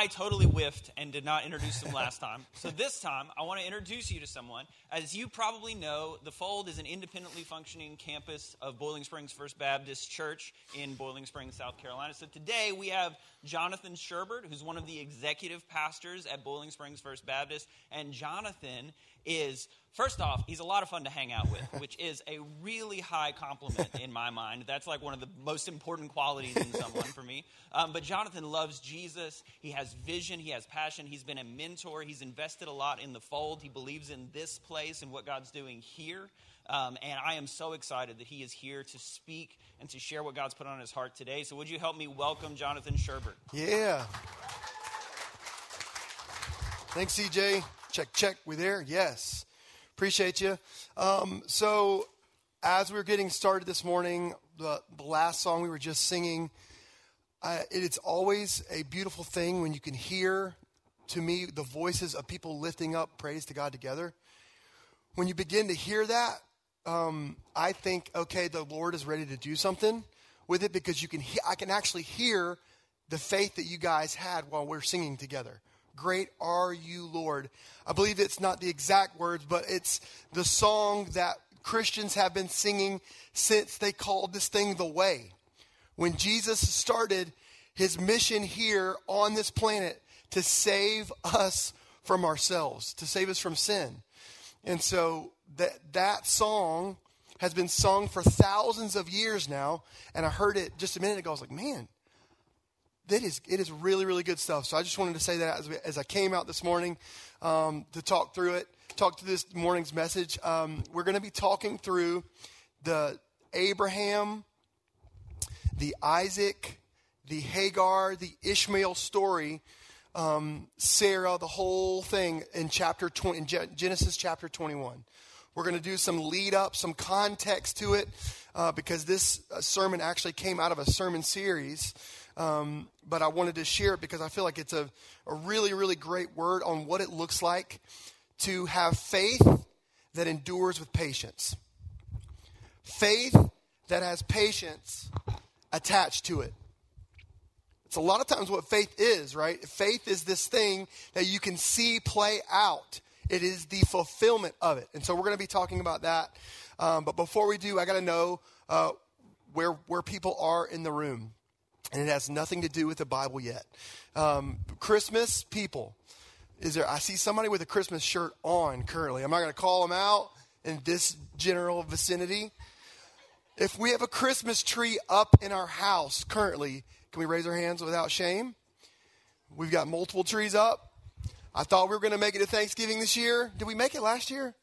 I totally whiffed and did not introduce them last time. So this time, I want to introduce you to someone. As you probably know, the Fold is an independently functioning campus of Boiling Springs First Baptist Church in Boiling Springs, South Carolina. So today we have Jonathan Sherbert, who's one of the executive pastors at Boiling Springs First Baptist. And Jonathan is, first off, he's a lot of fun to hang out with, which is a really high compliment in my mind. That's like one of the most important qualities in someone for me. Um, but Jonathan loves Jesus. He has vision, he has passion. He's been a mentor. He's invested a lot in the fold. He believes in this place and what God's doing here. Um, and I am so excited that he is here to speak and to share what God's put on his heart today. So, would you help me welcome Jonathan Sherbert? Yeah. Thanks, CJ. Check, check. We there? Yes. Appreciate you. Um, so, as we were getting started this morning, the, the last song we were just singing, uh, it's always a beautiful thing when you can hear, to me, the voices of people lifting up praise to God together. When you begin to hear that, um, I think, okay, the Lord is ready to do something with it because you can. He- I can actually hear the faith that you guys had while we're singing together. Great are you, Lord. I believe it's not the exact words, but it's the song that Christians have been singing since they called this thing the way. When Jesus started his mission here on this planet to save us from ourselves, to save us from sin. And so that, that song has been sung for thousands of years now. And I heard it just a minute ago. I was like, man, that is it is really really good stuff. So I just wanted to say that as, we, as I came out this morning um, to talk through it, talk through this morning's message. Um, we're going to be talking through the Abraham, the Isaac, the Hagar, the Ishmael story, um, Sarah, the whole thing in chapter 20, in Genesis chapter 21. We're going to do some lead up, some context to it, uh, because this uh, sermon actually came out of a sermon series. Um, but I wanted to share it because I feel like it's a, a really, really great word on what it looks like to have faith that endures with patience. Faith that has patience attached to it. It's a lot of times what faith is, right? Faith is this thing that you can see play out. It is the fulfillment of it. And so we're going to be talking about that. Um, but before we do, I got to know uh, where, where people are in the room. And it has nothing to do with the Bible yet. Um, Christmas people. Is there, I see somebody with a Christmas shirt on currently. I'm not going to call them out in this general vicinity. If we have a Christmas tree up in our house currently, can we raise our hands without shame? We've got multiple trees up. I thought we were going to make it to Thanksgiving this year. Did we make it last year?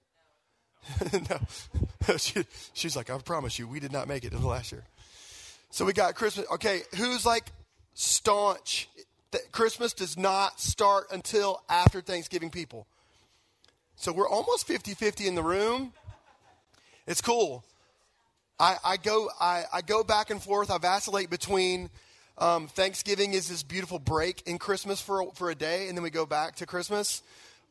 no. she, she's like, I promise you, we did not make it until last year. So we got Christmas. Okay, who's like staunch? That Christmas does not start until after Thanksgiving, people. So we're almost 50 50 in the room. It's cool. I, I, go, I, I go back and forth. I vacillate between um, Thanksgiving is this beautiful break in Christmas for, a, for a day, and then we go back to Christmas.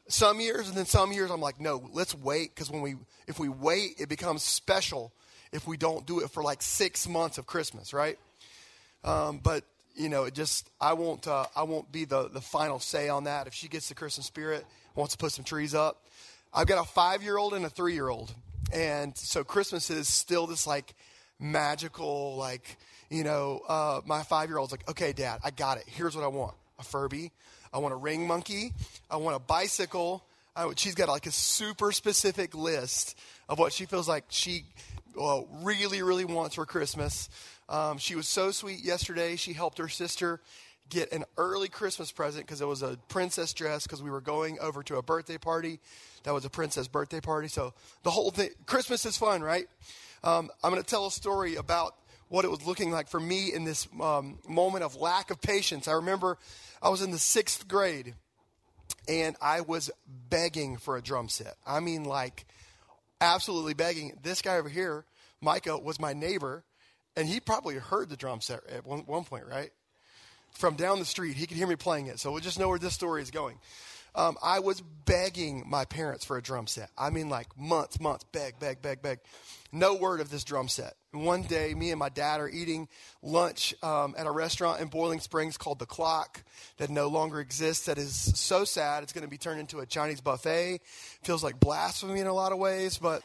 Some years, and then some years, I'm like, no, let's wait because when we, if we wait, it becomes special if we don't do it for like six months of Christmas, right? Um, but you know, it just I won't uh, I won't be the the final say on that. If she gets the Christmas spirit, wants to put some trees up. I've got a five year old and a three year old, and so Christmas is still this like magical like you know. Uh, my five year old's like, okay, Dad, I got it. Here's what I want: a Furby. I want a ring monkey. I want a bicycle. I, she's got like a super specific list of what she feels like she well, really, really wants for Christmas. Um, she was so sweet yesterday. She helped her sister get an early Christmas present because it was a princess dress because we were going over to a birthday party. That was a princess birthday party. So the whole thing, Christmas is fun, right? Um, I'm going to tell a story about what it was looking like for me in this um, moment of lack of patience. I remember I was in the sixth grade and I was begging for a drum set. I mean, like, absolutely begging. This guy over here, Micah, was my neighbor, and he probably heard the drum set at one, one point, right? From down the street, he could hear me playing it. So we'll just know where this story is going. Um, I was begging my parents for a drum set. I mean, like months, months, beg, beg, beg, beg. No word of this drum set. And one day, me and my dad are eating lunch um, at a restaurant in Boiling Springs called The Clock that no longer exists. That is so sad. It's going to be turned into a Chinese buffet. Feels like blasphemy in a lot of ways, but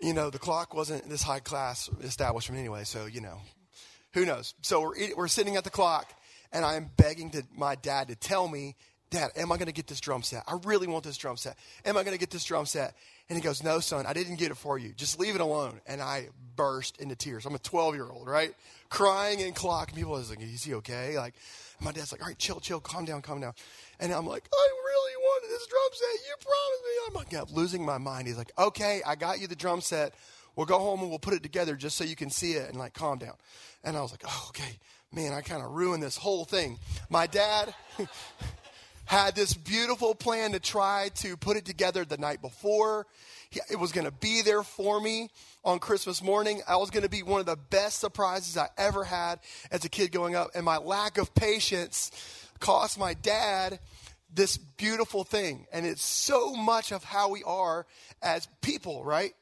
you know, the clock wasn't this high class establishment anyway, so, you know, who knows? So we're, we're sitting at the clock, and I'm begging to, my dad to tell me, Dad, am I going to get this drum set? I really want this drum set. Am I going to get this drum set? And he goes, No, son, I didn't get it for you. Just leave it alone. And I burst into tears. I'm a 12 year old, right? Crying in clock. And people are like, Is he okay? Like, my dad's like, All right, chill, chill, calm down, calm down. And I'm like, I really wanted this drum set. You promised me. I'm like, yeah, losing my mind. He's like, Okay, I got you the drum set. We'll go home and we'll put it together just so you can see it and like calm down. And I was like, Oh, okay. Man, I kind of ruined this whole thing. My dad. had this beautiful plan to try to put it together the night before. It was going to be there for me on Christmas morning. I was going to be one of the best surprises I ever had as a kid growing up. And my lack of patience cost my dad this beautiful thing. And it's so much of how we are as people, right?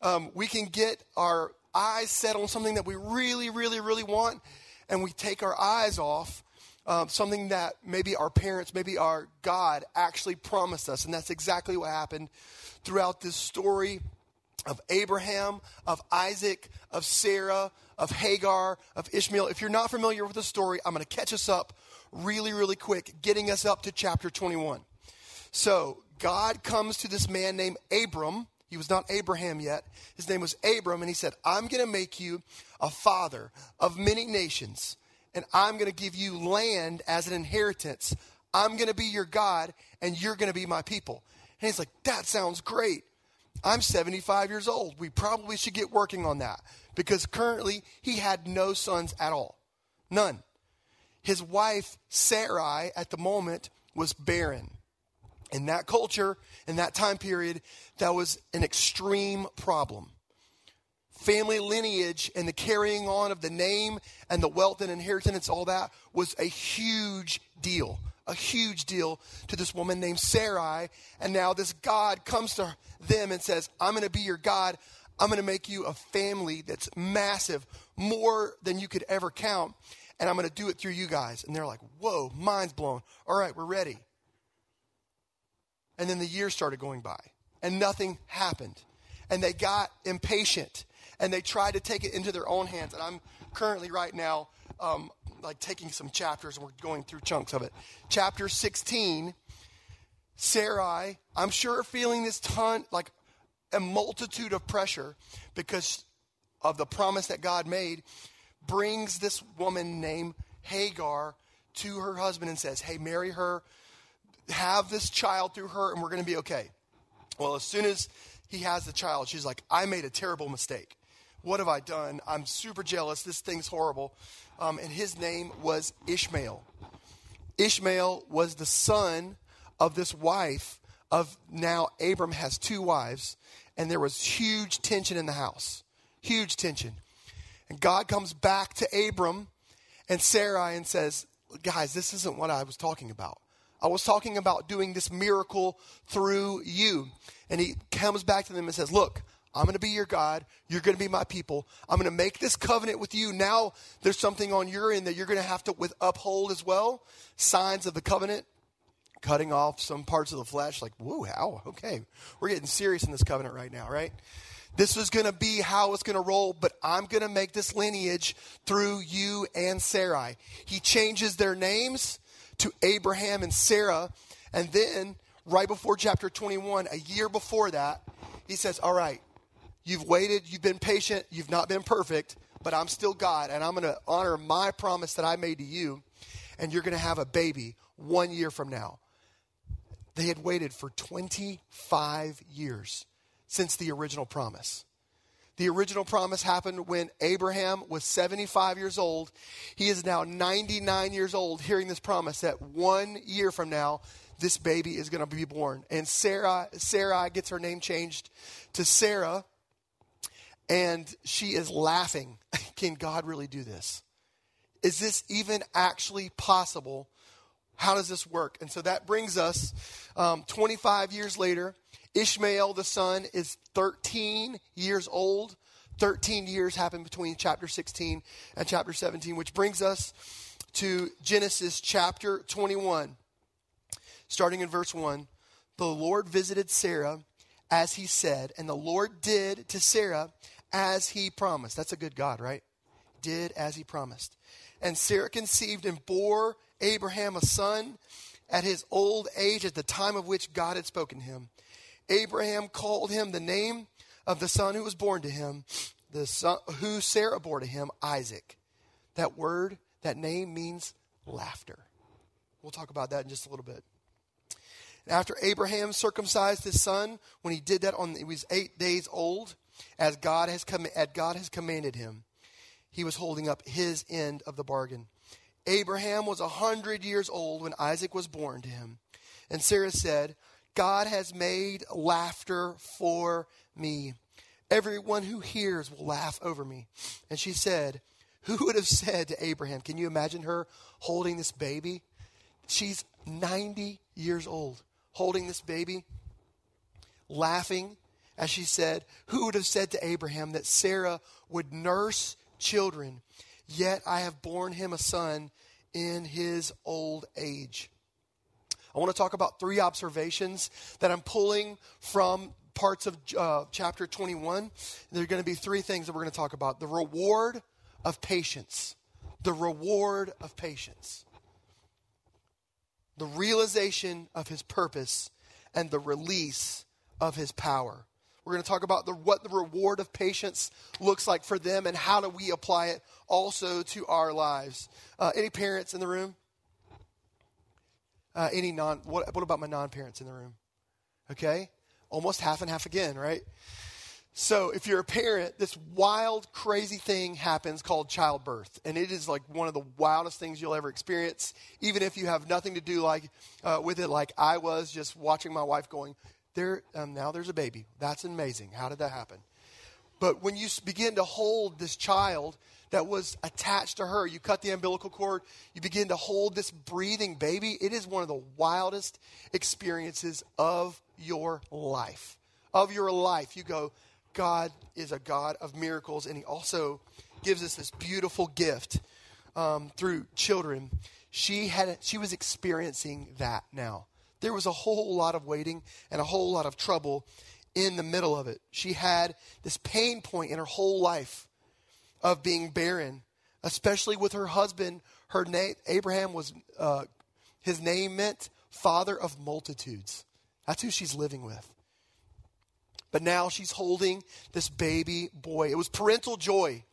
Um, we can get our eyes set on something that we really, really, really want, and we take our eyes off um, something that maybe our parents, maybe our God actually promised us. And that's exactly what happened throughout this story of Abraham, of Isaac, of Sarah, of Hagar, of Ishmael. If you're not familiar with the story, I'm going to catch us up really, really quick, getting us up to chapter 21. So, God comes to this man named Abram. He was not Abraham yet. His name was Abram, and he said, I'm going to make you a father of many nations and I'm going to give you land as an inheritance. I'm going to be your God, and you're going to be my people. And he's like, That sounds great. I'm 75 years old. We probably should get working on that because currently he had no sons at all. None. His wife, Sarai, at the moment was barren. In that culture, in that time period, that was an extreme problem family lineage and the carrying on of the name and the wealth and inheritance, all that was a huge deal. A huge deal to this woman named Sarai. And now this God comes to them and says, I'm going to be your God. I'm going to make you a family that's massive, more than you could ever count. And I'm going to do it through you guys. And they're like, whoa, mind's blown. All right, we're ready. And then the years started going by, and nothing happened. And they got impatient and they try to take it into their own hands. And I'm currently right now um, like taking some chapters and we're going through chunks of it. Chapter 16, Sarai, I'm sure feeling this ton, like a multitude of pressure because of the promise that God made, brings this woman named Hagar to her husband and says, Hey, marry her, have this child through her, and we're going to be okay. Well, as soon as he has the child, she's like, I made a terrible mistake. What have I done? I'm super jealous. This thing's horrible. Um, and his name was Ishmael. Ishmael was the son of this wife of now Abram has two wives, and there was huge tension in the house. Huge tension. And God comes back to Abram and Sarai and says, Guys, this isn't what I was talking about. I was talking about doing this miracle through you. And he comes back to them and says, Look, I'm going to be your God. You're going to be my people. I'm going to make this covenant with you. Now there's something on your end that you're going to have to with uphold as well. Signs of the covenant, cutting off some parts of the flesh. Like, whoa, how? Okay, we're getting serious in this covenant right now, right? This is going to be how it's going to roll, but I'm going to make this lineage through you and Sarai. He changes their names to Abraham and Sarah, and then right before chapter 21, a year before that, he says, All right, You've waited, you've been patient, you've not been perfect, but I'm still God, and I'm going to honor my promise that I made to you, and you're going to have a baby one year from now. They had waited for 25 years since the original promise. The original promise happened when Abraham was 75 years old. He is now 99 years old, hearing this promise that one year from now, this baby is going to be born. And Sarah, Sarah gets her name changed to Sarah and she is laughing. Can God really do this? Is this even actually possible? How does this work? And so that brings us um, 25 years later. Ishmael, the son, is 13 years old. 13 years happened between chapter 16 and chapter 17, which brings us to Genesis chapter 21. Starting in verse 1, the Lord visited Sarah as he said, and the Lord did to Sarah as he promised. That's a good God, right? Did as he promised. And Sarah conceived and bore Abraham a son at his old age, at the time of which God had spoken to him. Abraham called him the name of the son who was born to him, the son who Sarah bore to him, Isaac. That word, that name means laughter. We'll talk about that in just a little bit. After Abraham circumcised his son, when he did that on he was eight days old, as God has com- as God has commanded him, he was holding up his end of the bargain. Abraham was a hundred years old when Isaac was born to him, and Sarah said, "God has made laughter for me. Everyone who hears will laugh over me." And she said, "Who would have said to Abraham? Can you imagine her holding this baby? She's 90 years old holding this baby, laughing as she said, Who would have said to Abraham that Sarah would nurse children? Yet I have borne him a son in his old age. I want to talk about three observations that I'm pulling from parts of uh, chapter 21. There are going to be three things that we're going to talk about the reward of patience. The reward of patience the realization of his purpose and the release of his power. We're going to talk about the, what the reward of patience looks like for them and how do we apply it also to our lives. Uh, any parents in the room? Uh, any non? What, what about my non-parents in the room? Okay, almost half and half again, right? So, if you're a parent, this wild, crazy thing happens called childbirth. And it is like one of the wildest things you'll ever experience, even if you have nothing to do like uh, with it, like I was just watching my wife going, there, um, now there's a baby. That's amazing. How did that happen? But when you begin to hold this child that was attached to her, you cut the umbilical cord, you begin to hold this breathing baby, it is one of the wildest experiences of your life. Of your life. You go, God is a God of miracles, and He also gives us this beautiful gift um, through children. She had she was experiencing that now. There was a whole lot of waiting and a whole lot of trouble in the middle of it. She had this pain point in her whole life of being barren, especially with her husband. Her name Abraham was uh, his name meant father of multitudes. That's who she's living with. But now she's holding this baby boy. It was parental joy.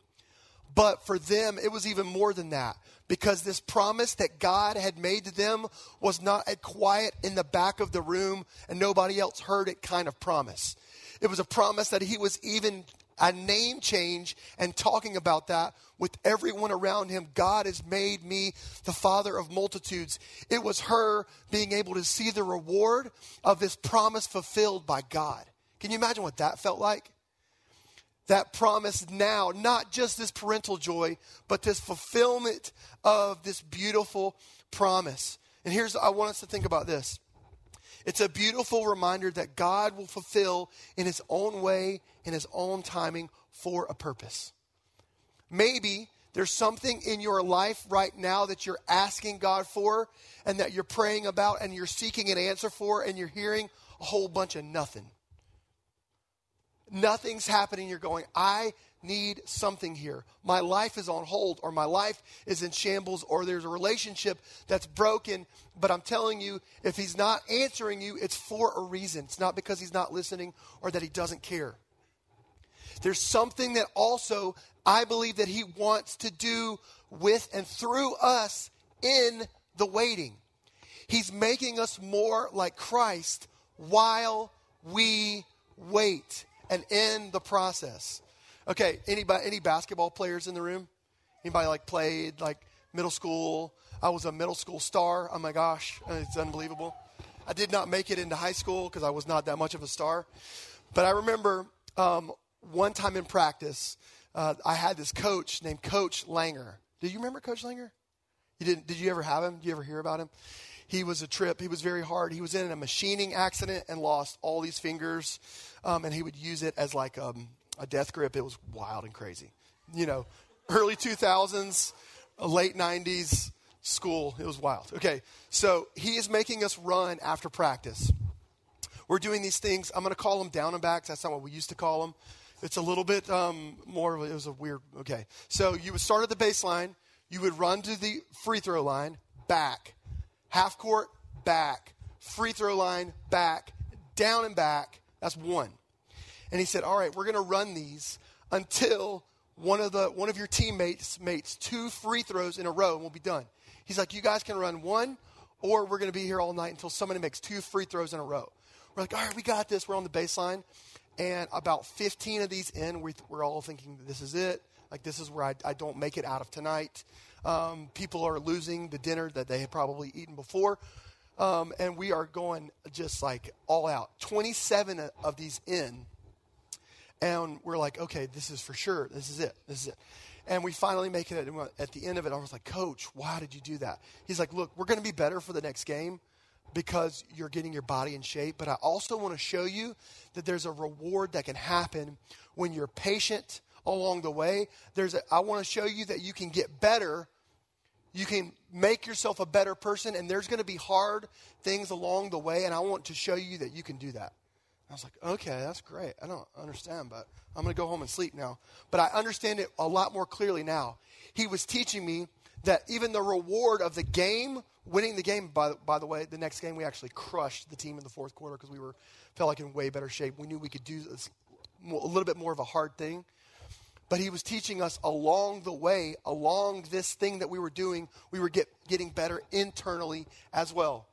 But for them, it was even more than that because this promise that God had made to them was not a quiet in the back of the room and nobody else heard it kind of promise. It was a promise that He was even a name change and talking about that with everyone around him. God has made me the father of multitudes. It was her being able to see the reward of this promise fulfilled by God. Can you imagine what that felt like? That promise now, not just this parental joy, but this fulfillment of this beautiful promise. And here's, I want us to think about this. It's a beautiful reminder that God will fulfill in His own way, in His own timing, for a purpose. Maybe there's something in your life right now that you're asking God for and that you're praying about and you're seeking an answer for, and you're hearing a whole bunch of nothing nothing's happening, you're going, I need something here. My life is on hold, or my life is in shambles, or there's a relationship that's broken. But I'm telling you, if he's not answering you, it's for a reason. It's not because he's not listening or that he doesn't care. There's something that also I believe that he wants to do with and through us in the waiting. He's making us more like Christ while we wait and in the process. Okay, anybody, any basketball players in the room? Anybody like played like middle school? I was a middle school star. Oh my gosh, it's unbelievable. I did not make it into high school because I was not that much of a star. But I remember um, one time in practice, uh, I had this coach named Coach Langer. Do you remember Coach Langer? You didn't? Did you ever have him? Did you ever hear about him? He was a trip. He was very hard. He was in a machining accident and lost all these fingers, um, and he would use it as like um, a death grip. It was wild and crazy. You know, early 2000s, late 90s school. It was wild. Okay, so he is making us run after practice. We're doing these things. I'm going to call them down and backs. That's not what we used to call them. It's a little bit um, more. It was a weird. Okay, so you would start at the baseline. You would run to the free throw line, back, half court, back, free throw line, back, down and back. That's one. And he said, "All right, we're going to run these until one of the one of your teammates makes two free throws in a row, and we'll be done." He's like, "You guys can run one, or we're going to be here all night until somebody makes two free throws in a row." We're like, "All right, we got this." We're on the baseline, and about 15 of these in, we, are all thinking, "This is it. Like this is where I, I don't make it out of tonight." Um, people are losing the dinner that they had probably eaten before. Um, and we are going just like all out. 27 of these in. And we're like, okay, this is for sure. This is it. This is it. And we finally make it at the end of it. I was like, Coach, why did you do that? He's like, Look, we're going to be better for the next game because you're getting your body in shape. But I also want to show you that there's a reward that can happen when you're patient along the way. There's a, I want to show you that you can get better you can make yourself a better person, and there's going to be hard things along the way, and I want to show you that you can do that. I was like, okay, that's great. I don't understand, but I'm going to go home and sleep now. But I understand it a lot more clearly now. He was teaching me that even the reward of the game, winning the game, by, by the way, the next game we actually crushed the team in the fourth quarter because we were felt like in way better shape. We knew we could do this, a little bit more of a hard thing but he was teaching us along the way, along this thing that we were doing, we were get, getting better internally as well.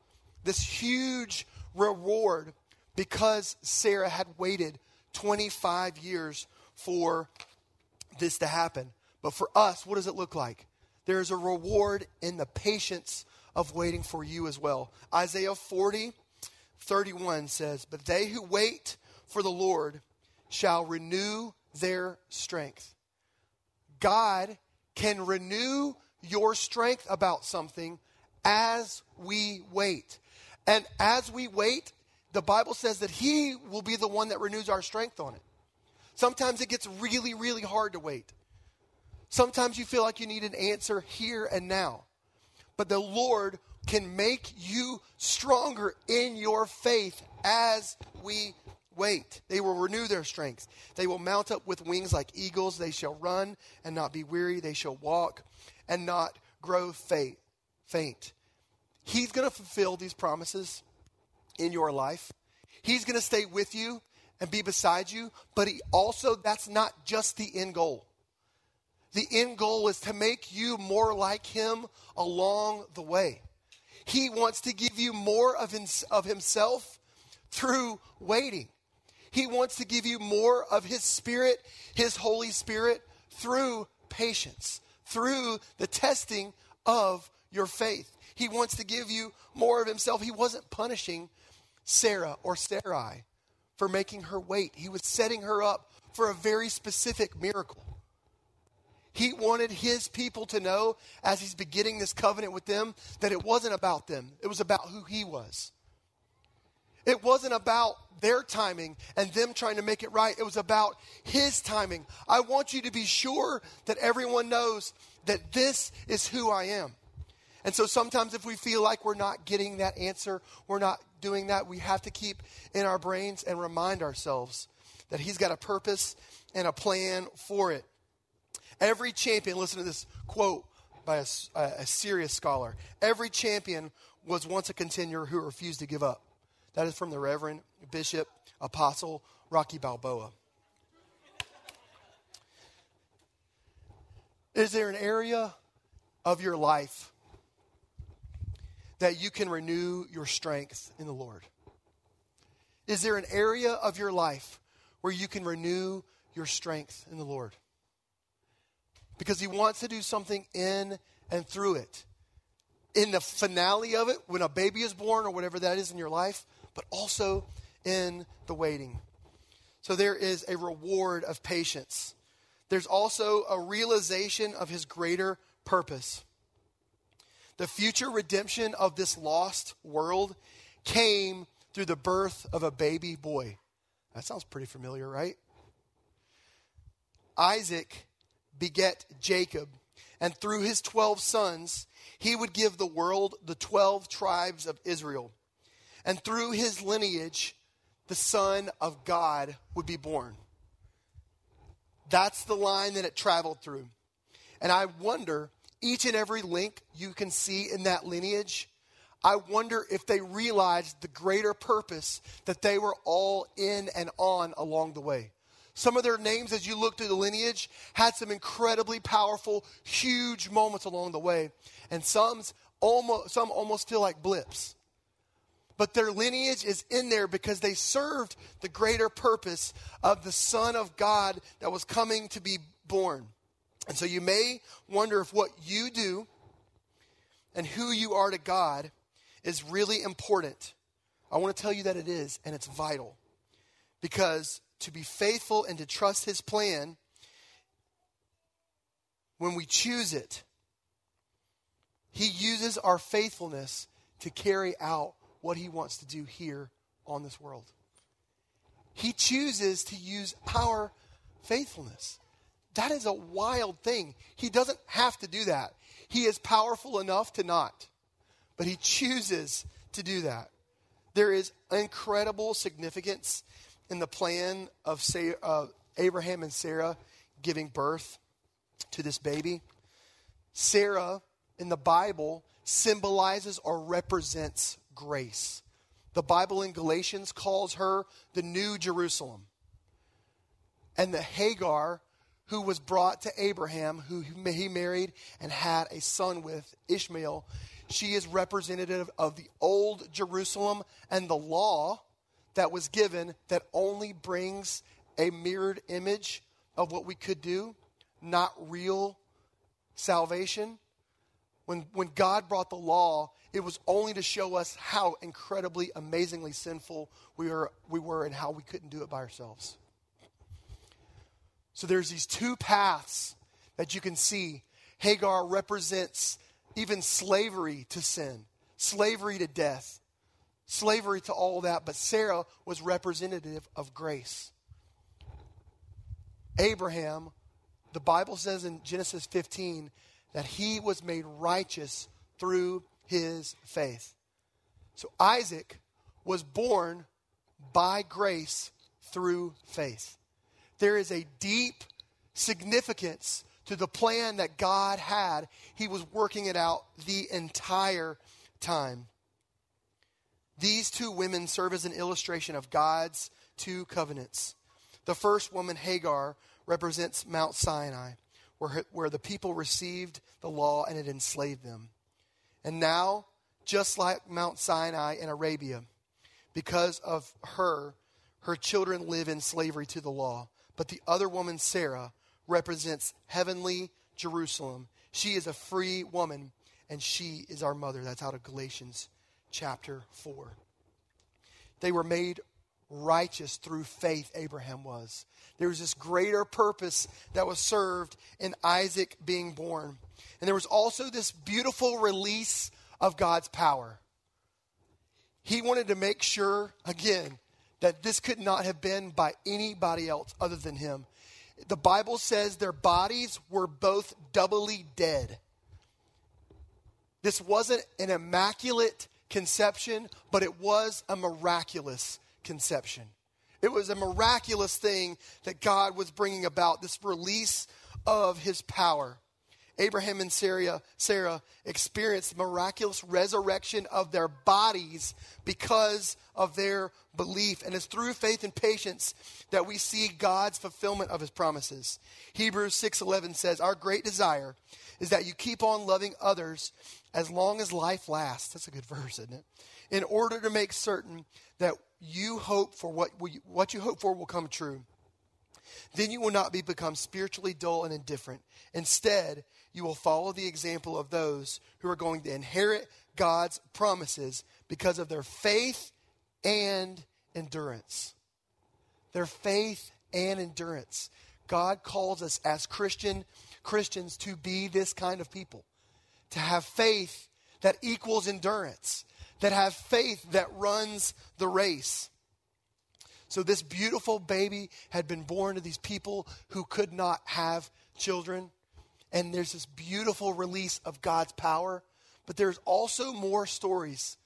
This huge reward because Sarah had waited 25 years for this to happen. But for us, what does it look like? There's a reward in the patience of waiting for you as well. Isaiah 40, 31 says, But they who wait for the Lord shall renew their strength. God can renew your strength about something as we wait. And as we wait, the Bible says that He will be the one that renews our strength on it. Sometimes it gets really, really hard to wait. Sometimes you feel like you need an answer here and now. But the Lord can make you stronger in your faith as we wait. They will renew their strength. They will mount up with wings like eagles. They shall run and not be weary. They shall walk and not grow faint. He's going to fulfill these promises in your life. He's going to stay with you and be beside you, but he also, that's not just the end goal. The end goal is to make you more like him along the way. He wants to give you more of himself through waiting. He wants to give you more of His Spirit, His Holy Spirit, through patience, through the testing of your faith. He wants to give you more of Himself. He wasn't punishing Sarah or Sarai for making her wait, He was setting her up for a very specific miracle. He wanted his people to know, as he's beginning this covenant with them, that it wasn't about them. It was about who he was. It wasn't about their timing and them trying to make it right. It was about His timing. I want you to be sure that everyone knows that this is who I am. And so sometimes if we feel like we're not getting that answer, we're not doing that, we have to keep in our brains and remind ourselves that He's got a purpose and a plan for it. Every champion, listen to this quote by a, a serious scholar. Every champion was once a contender who refused to give up. That is from the Reverend Bishop Apostle Rocky Balboa. Is there an area of your life that you can renew your strength in the Lord? Is there an area of your life where you can renew your strength in the Lord? Because He wants to do something in and through it. In the finale of it, when a baby is born or whatever that is in your life, but also in the waiting. So there is a reward of patience. There's also a realization of his greater purpose. The future redemption of this lost world came through the birth of a baby boy. That sounds pretty familiar, right? Isaac beget Jacob, and through his 12 sons, he would give the world the 12 tribes of Israel. And through his lineage, the Son of God would be born. That's the line that it traveled through. And I wonder, each and every link you can see in that lineage, I wonder if they realized the greater purpose that they were all in and on along the way. Some of their names, as you look through the lineage, had some incredibly powerful, huge moments along the way. And some almost, some almost feel like blips. But their lineage is in there because they served the greater purpose of the Son of God that was coming to be born. And so you may wonder if what you do and who you are to God is really important. I want to tell you that it is, and it's vital. Because to be faithful and to trust His plan, when we choose it, He uses our faithfulness to carry out what He wants to do here on this world. He chooses to use our faithfulness. That is a wild thing. He doesn't have to do that. He is powerful enough to not, but He chooses to do that. There is incredible significance in the plan of Abraham and Sarah giving birth to this baby. Sarah in the Bible symbolizes or represents grace. The Bible in Galatians calls her the New Jerusalem. And the Hagar, who was brought to Abraham, who he married and had a son with, Ishmael, she is representative of the old Jerusalem and the law that was given that only brings a mirrored image of what we could do, not real salvation. When, when God brought the law, it was only to show us how incredibly, amazingly sinful we were, we were and how we couldn't do it by ourselves. So there's these two paths that you can see. Hagar represents even slavery to sin, slavery to death slavery to all that, but Sarah was representative of grace. Abraham, the Bible says in Genesis 15 that he was made righteous through his faith. So Isaac was born by grace through faith. There is a deep significance to the plan that God had. He was working it out the entire time. These two women serve as an illustration of God's two covenants. The first woman, Hagar, represents Mount Sinai, where, where the people received the law and it enslaved them. And now, just like Mount Sinai in Arabia, because of her, her children live in slavery to the law. But the other woman, Sarah, represents heavenly Jerusalem. She is a free woman, and she is our mother. That's out of Galatians chapter 4. They were made righteous through faith, Abraham was. There was this greater purpose that was served in Isaac being born. And there was also this beautiful release of God's power. He wanted to make sure, again, that this could not have been by anybody else other than him. The Bible says their bodies were both doubly dead. This wasn't an immaculate conception, but it was a miraculous conception. It was a miraculous thing that God was bringing about, this release of his power. Abraham and Sarah, Sarah experienced miraculous resurrection of their bodies because of their belief. And it's through faith and patience that we see God's fulfillment of his promises. Hebrews 6:11 says, "Our great desire is that you keep on loving others as long as life lasts." That's a good verse, isn't it? In order to make certain that you hope for what what you hope for will come true. Then you will not be become spiritually dull and indifferent. Instead, you will follow the example of those who are going to inherit God's promises because of their faith and endurance. Their faith and endurance. God calls us as Christian Christians to be this kind of people. To have faith that equals endurance, that have faith that runs the race. So, this beautiful baby had been born to these people who could not have children. And there's this beautiful release of God's power. But there's also more stories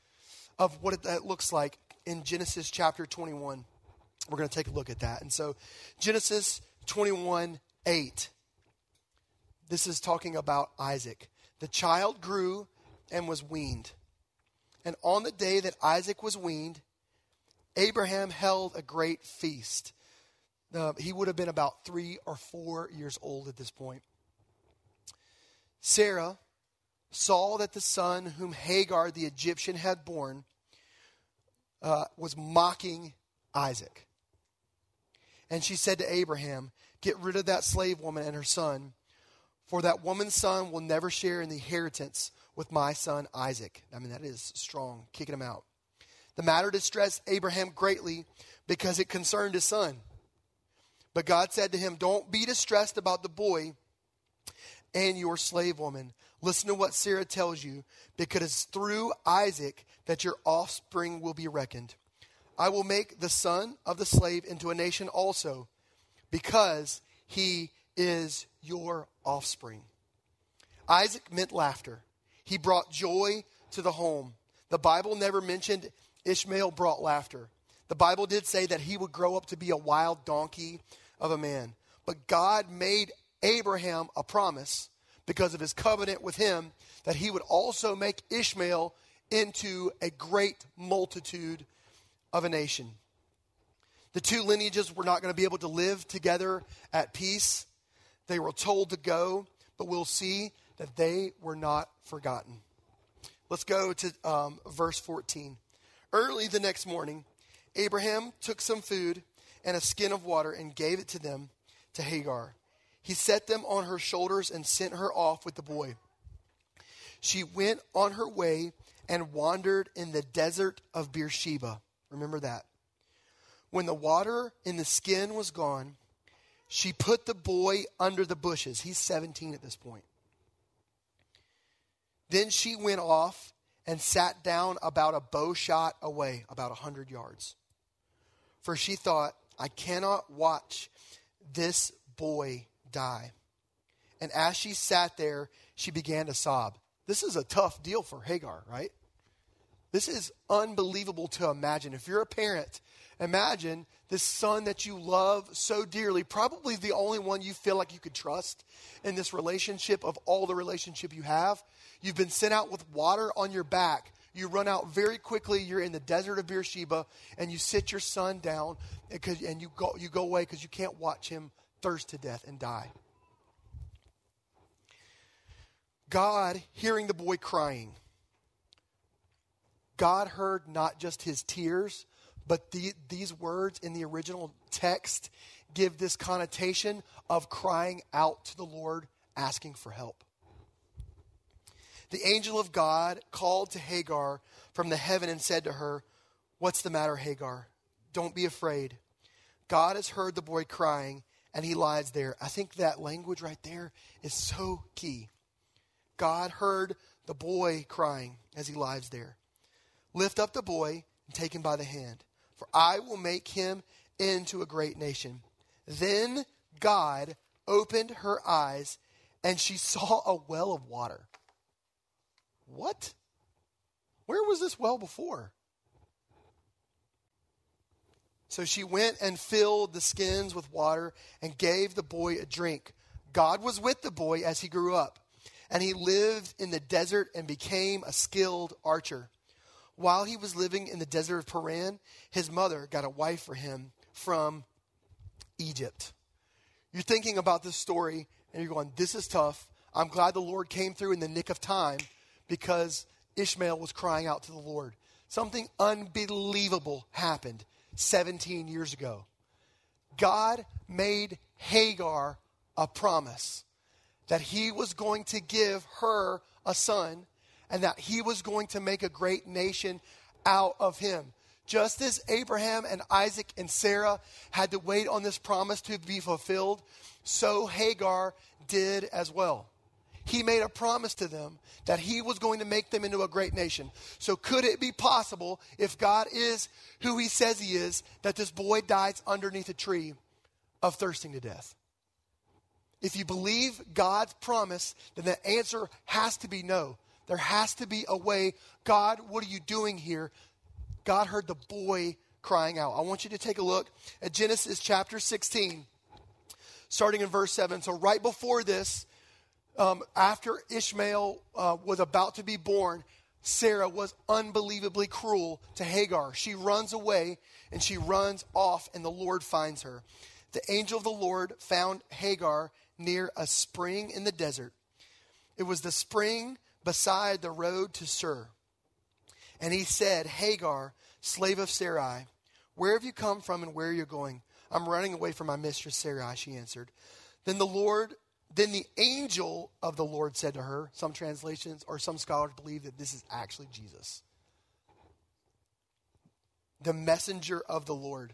of what that looks like in Genesis chapter 21. We're going to take a look at that. And so, Genesis 21 8. This is talking about Isaac. The child grew and was weaned. And on the day that Isaac was weaned, Abraham held a great feast. Uh, he would have been about three or four years old at this point. Sarah saw that the son whom Hagar the Egyptian had born uh, was mocking Isaac. And she said to Abraham, Get rid of that slave woman and her son, for that woman's son will never share in the inheritance with my son Isaac. I mean, that is strong, kicking him out. The matter distressed Abraham greatly because it concerned his son. But God said to him, Don't be distressed about the boy and your slave woman. Listen to what Sarah tells you, because it's through Isaac that your offspring will be reckoned. I will make the son of the slave into a nation also, because he is your offspring. Isaac meant laughter. He brought joy to the home. The Bible never mentioned Ishmael brought laughter. The Bible did say that he would grow up to be a wild donkey of a man. But God made Abraham a promise because of his covenant with him that he would also make Ishmael into a great multitude of a nation. The two lineages were not going to be able to live together at peace. They were told to go, but we'll see that they were not forgotten. Let's go to um, verse 14. Early the next morning, Abraham took some food and a skin of water and gave it to them to Hagar. He set them on her shoulders and sent her off with the boy. She went on her way and wandered in the desert of Beersheba. Remember that. When the water in the skin was gone, she put the boy under the bushes. He's 17 at this point. Then she went off and sat down about a bow shot away, about a hundred yards. For she thought, I cannot watch this boy die. And as she sat there, she began to sob. This is a tough deal for Hagar, right? This is unbelievable to imagine. If you're a parent, imagine this son that you love so dearly, probably the only one you feel like you could trust in this relationship of all the relationship you have. You've been sent out with water on your back. You run out very quickly. You're in the desert of Beersheba, and you sit your son down, and you go, you go away because you can't watch him thirst to death and die. God, hearing the boy crying, God heard not just his tears, but the, these words in the original text give this connotation of crying out to the Lord, asking for help the angel of God called to Hagar from the heaven and said to her, What's the matter, Hagar? Don't be afraid. God has heard the boy crying, and he lies there. I think that language right there is so key. God heard the boy crying as he lies there. Lift up the boy and take him by the hand, for I will make him into a great nation. Then God opened her eyes, and she saw a well of water what? Where was this well before? So she went and filled the skins with water and gave the boy a drink. God was with the boy as he grew up, and he lived in the desert and became a skilled archer. While he was living in the desert of Paran, his mother got a wife for him from Egypt. You're thinking about this story and you're going, This is tough. I'm glad the Lord came through in the nick of time because Ishmael was crying out to the Lord. Something unbelievable happened 17 years ago. God made Hagar a promise that he was going to give her a son and that he was going to make a great nation out of him. Just as Abraham and Isaac and Sarah had to wait on this promise to be fulfilled, so Hagar did as well. he made a promise to them that he was going to make them into a great nation. So, could it be possible, if God is who he says he is, that this boy dies underneath a tree of thirsting to death? If you believe God's promise, then the answer has to be no. There has to be a way. God, what are you doing here? God heard the boy crying out. I want you to take a look at Genesis chapter 16, starting in verse 7. So, right before this, um, after Ishmael uh, was about to be born, Sarah was unbelievably cruel to Hagar. She runs away and she runs off, and the Lord finds her. The angel of the Lord found Hagar near a spring in the desert. It was the spring beside the road to Shur. And he said, Hagar, slave of Sarai, where have you come from and where are you going? I'm running away from my mistress Sarai, she answered. Then the Lord then the angel of the Lord said to her, some translations or some scholars believe that this is actually Jesus. The messenger of the Lord.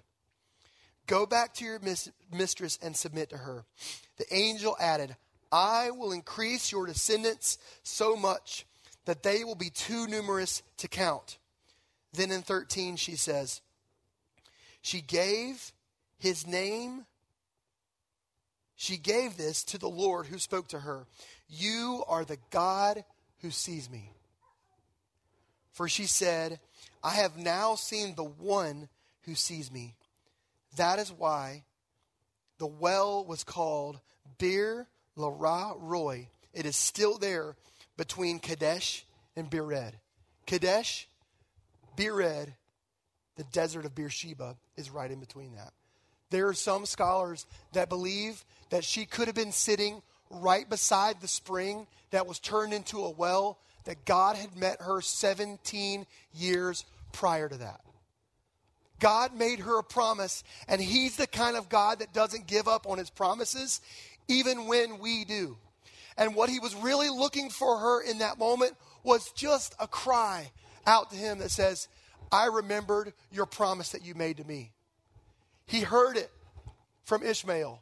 Go back to your mis- mistress and submit to her. The angel added, I will increase your descendants so much that they will be too numerous to count. Then in 13, she says, She gave his name she gave this to the Lord who spoke to her You are the God who sees me. For she said, I have now seen the one who sees me. That is why the well was called Bir Lahai Roi. It is still there between Kadesh and Bered. Kadesh, Bered, the desert of Beersheba, is right in between that. There are some scholars that believe that she could have been sitting right beside the spring that was turned into a well, that God had met her 17 years prior to that. God made her a promise, and He's the kind of God that doesn't give up on His promises, even when we do. And what He was really looking for her in that moment was just a cry out to Him that says, I remembered your promise that you made to me. He heard it from Ishmael.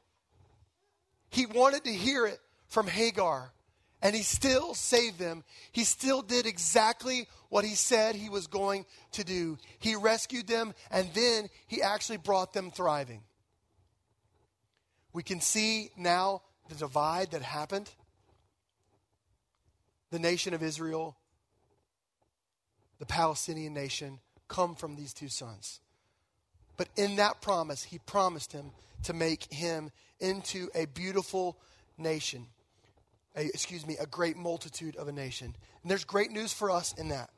He wanted to hear it from Hagar, and he still saved them. He still did exactly what he said he was going to do. He rescued them, and then he actually brought them thriving. We can see now the divide that happened. The nation of Israel, the Palestinian nation, come from these two sons. But in that promise, he promised him to make him into a beautiful nation. A, excuse me, a great multitude of a nation. And there's great news for us in that.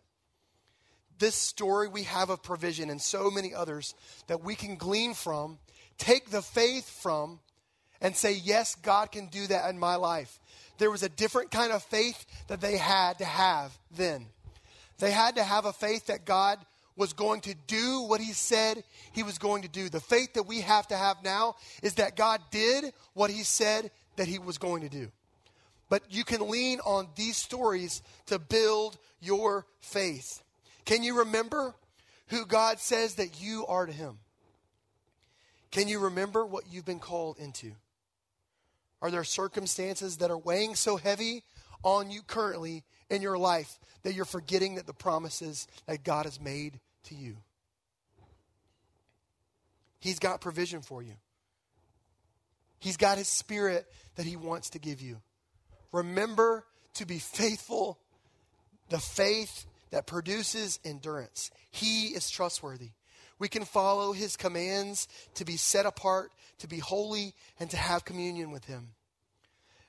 This story we have of provision and so many others that we can glean from, take the faith from, and say, Yes, God can do that in my life. There was a different kind of faith that they had to have then. They had to have a faith that God was going to do what he said he was going to do. The faith that we have to have now is that God did what he said that he was going to do. But you can lean on these stories to build your faith. Can you remember who God says that you are to him? Can you remember what you've been called into? Are there circumstances that are weighing so heavy on you currently in your life that you're forgetting that the promises that God has made to you. He's got provision for you. He's got his spirit that he wants to give you. Remember to be faithful, the faith that produces endurance. He is trustworthy. We can follow his commands to be set apart, to be holy, and to have communion with him.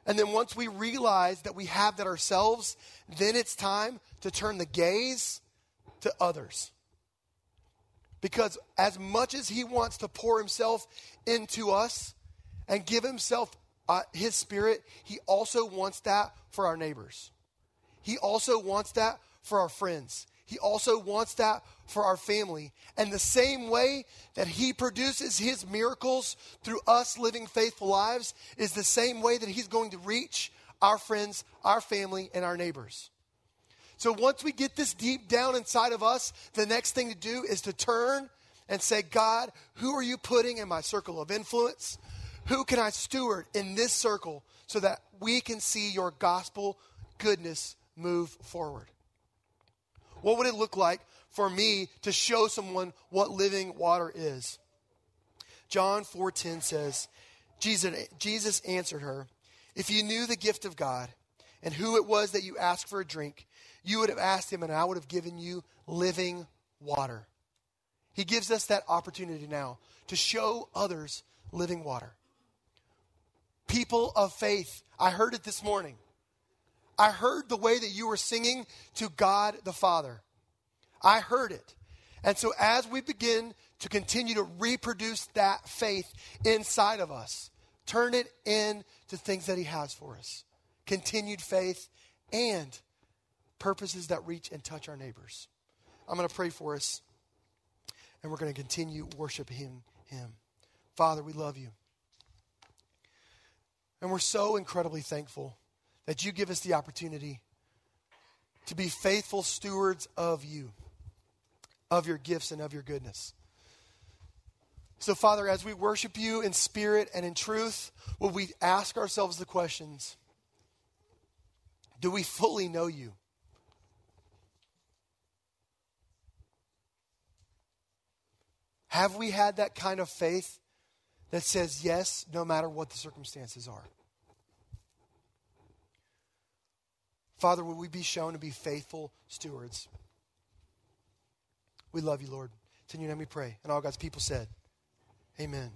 And then once we realize that we have that ourselves, then it's time to turn the gaze to others. Because as much as he wants to pour himself into us and give himself uh, his spirit, he also wants that for our neighbors. He also wants that for our friends. He also wants that for our family. And the same way that He produces His miracles through us living faithful lives is the same way that He's going to reach our friends, our family, and our neighbors. So once we get this deep down inside of us, the next thing to do is to turn and say, God, who are you putting in my circle of influence? Who can I steward in this circle so that we can see your gospel goodness move forward? What would it look like for me to show someone what living water is? John 4:10 says, Jesus, Jesus answered her, If you knew the gift of God and who it was that you asked for a drink, you would have asked him, and I would have given you living water. He gives us that opportunity now to show others living water. People of faith, I heard it this morning. I heard the way that you were singing to God the Father. I heard it. And so, as we begin to continue to reproduce that faith inside of us, turn it into things that He has for us continued faith and purposes that reach and touch our neighbors. I'm going to pray for us, and we're going to continue worshiping Him. Father, we love you. And we're so incredibly thankful that you give us the opportunity to be faithful stewards of you, of your gifts and of your goodness. So, Father, as we worship you in spirit and in truth, will we ask ourselves the questions Do we fully know you? Have we had that kind of faith that says yes no matter what the circumstances are? Father, would we be shown to be faithful stewards? We love you, Lord. It's in your name we pray. And all God's people said, Amen.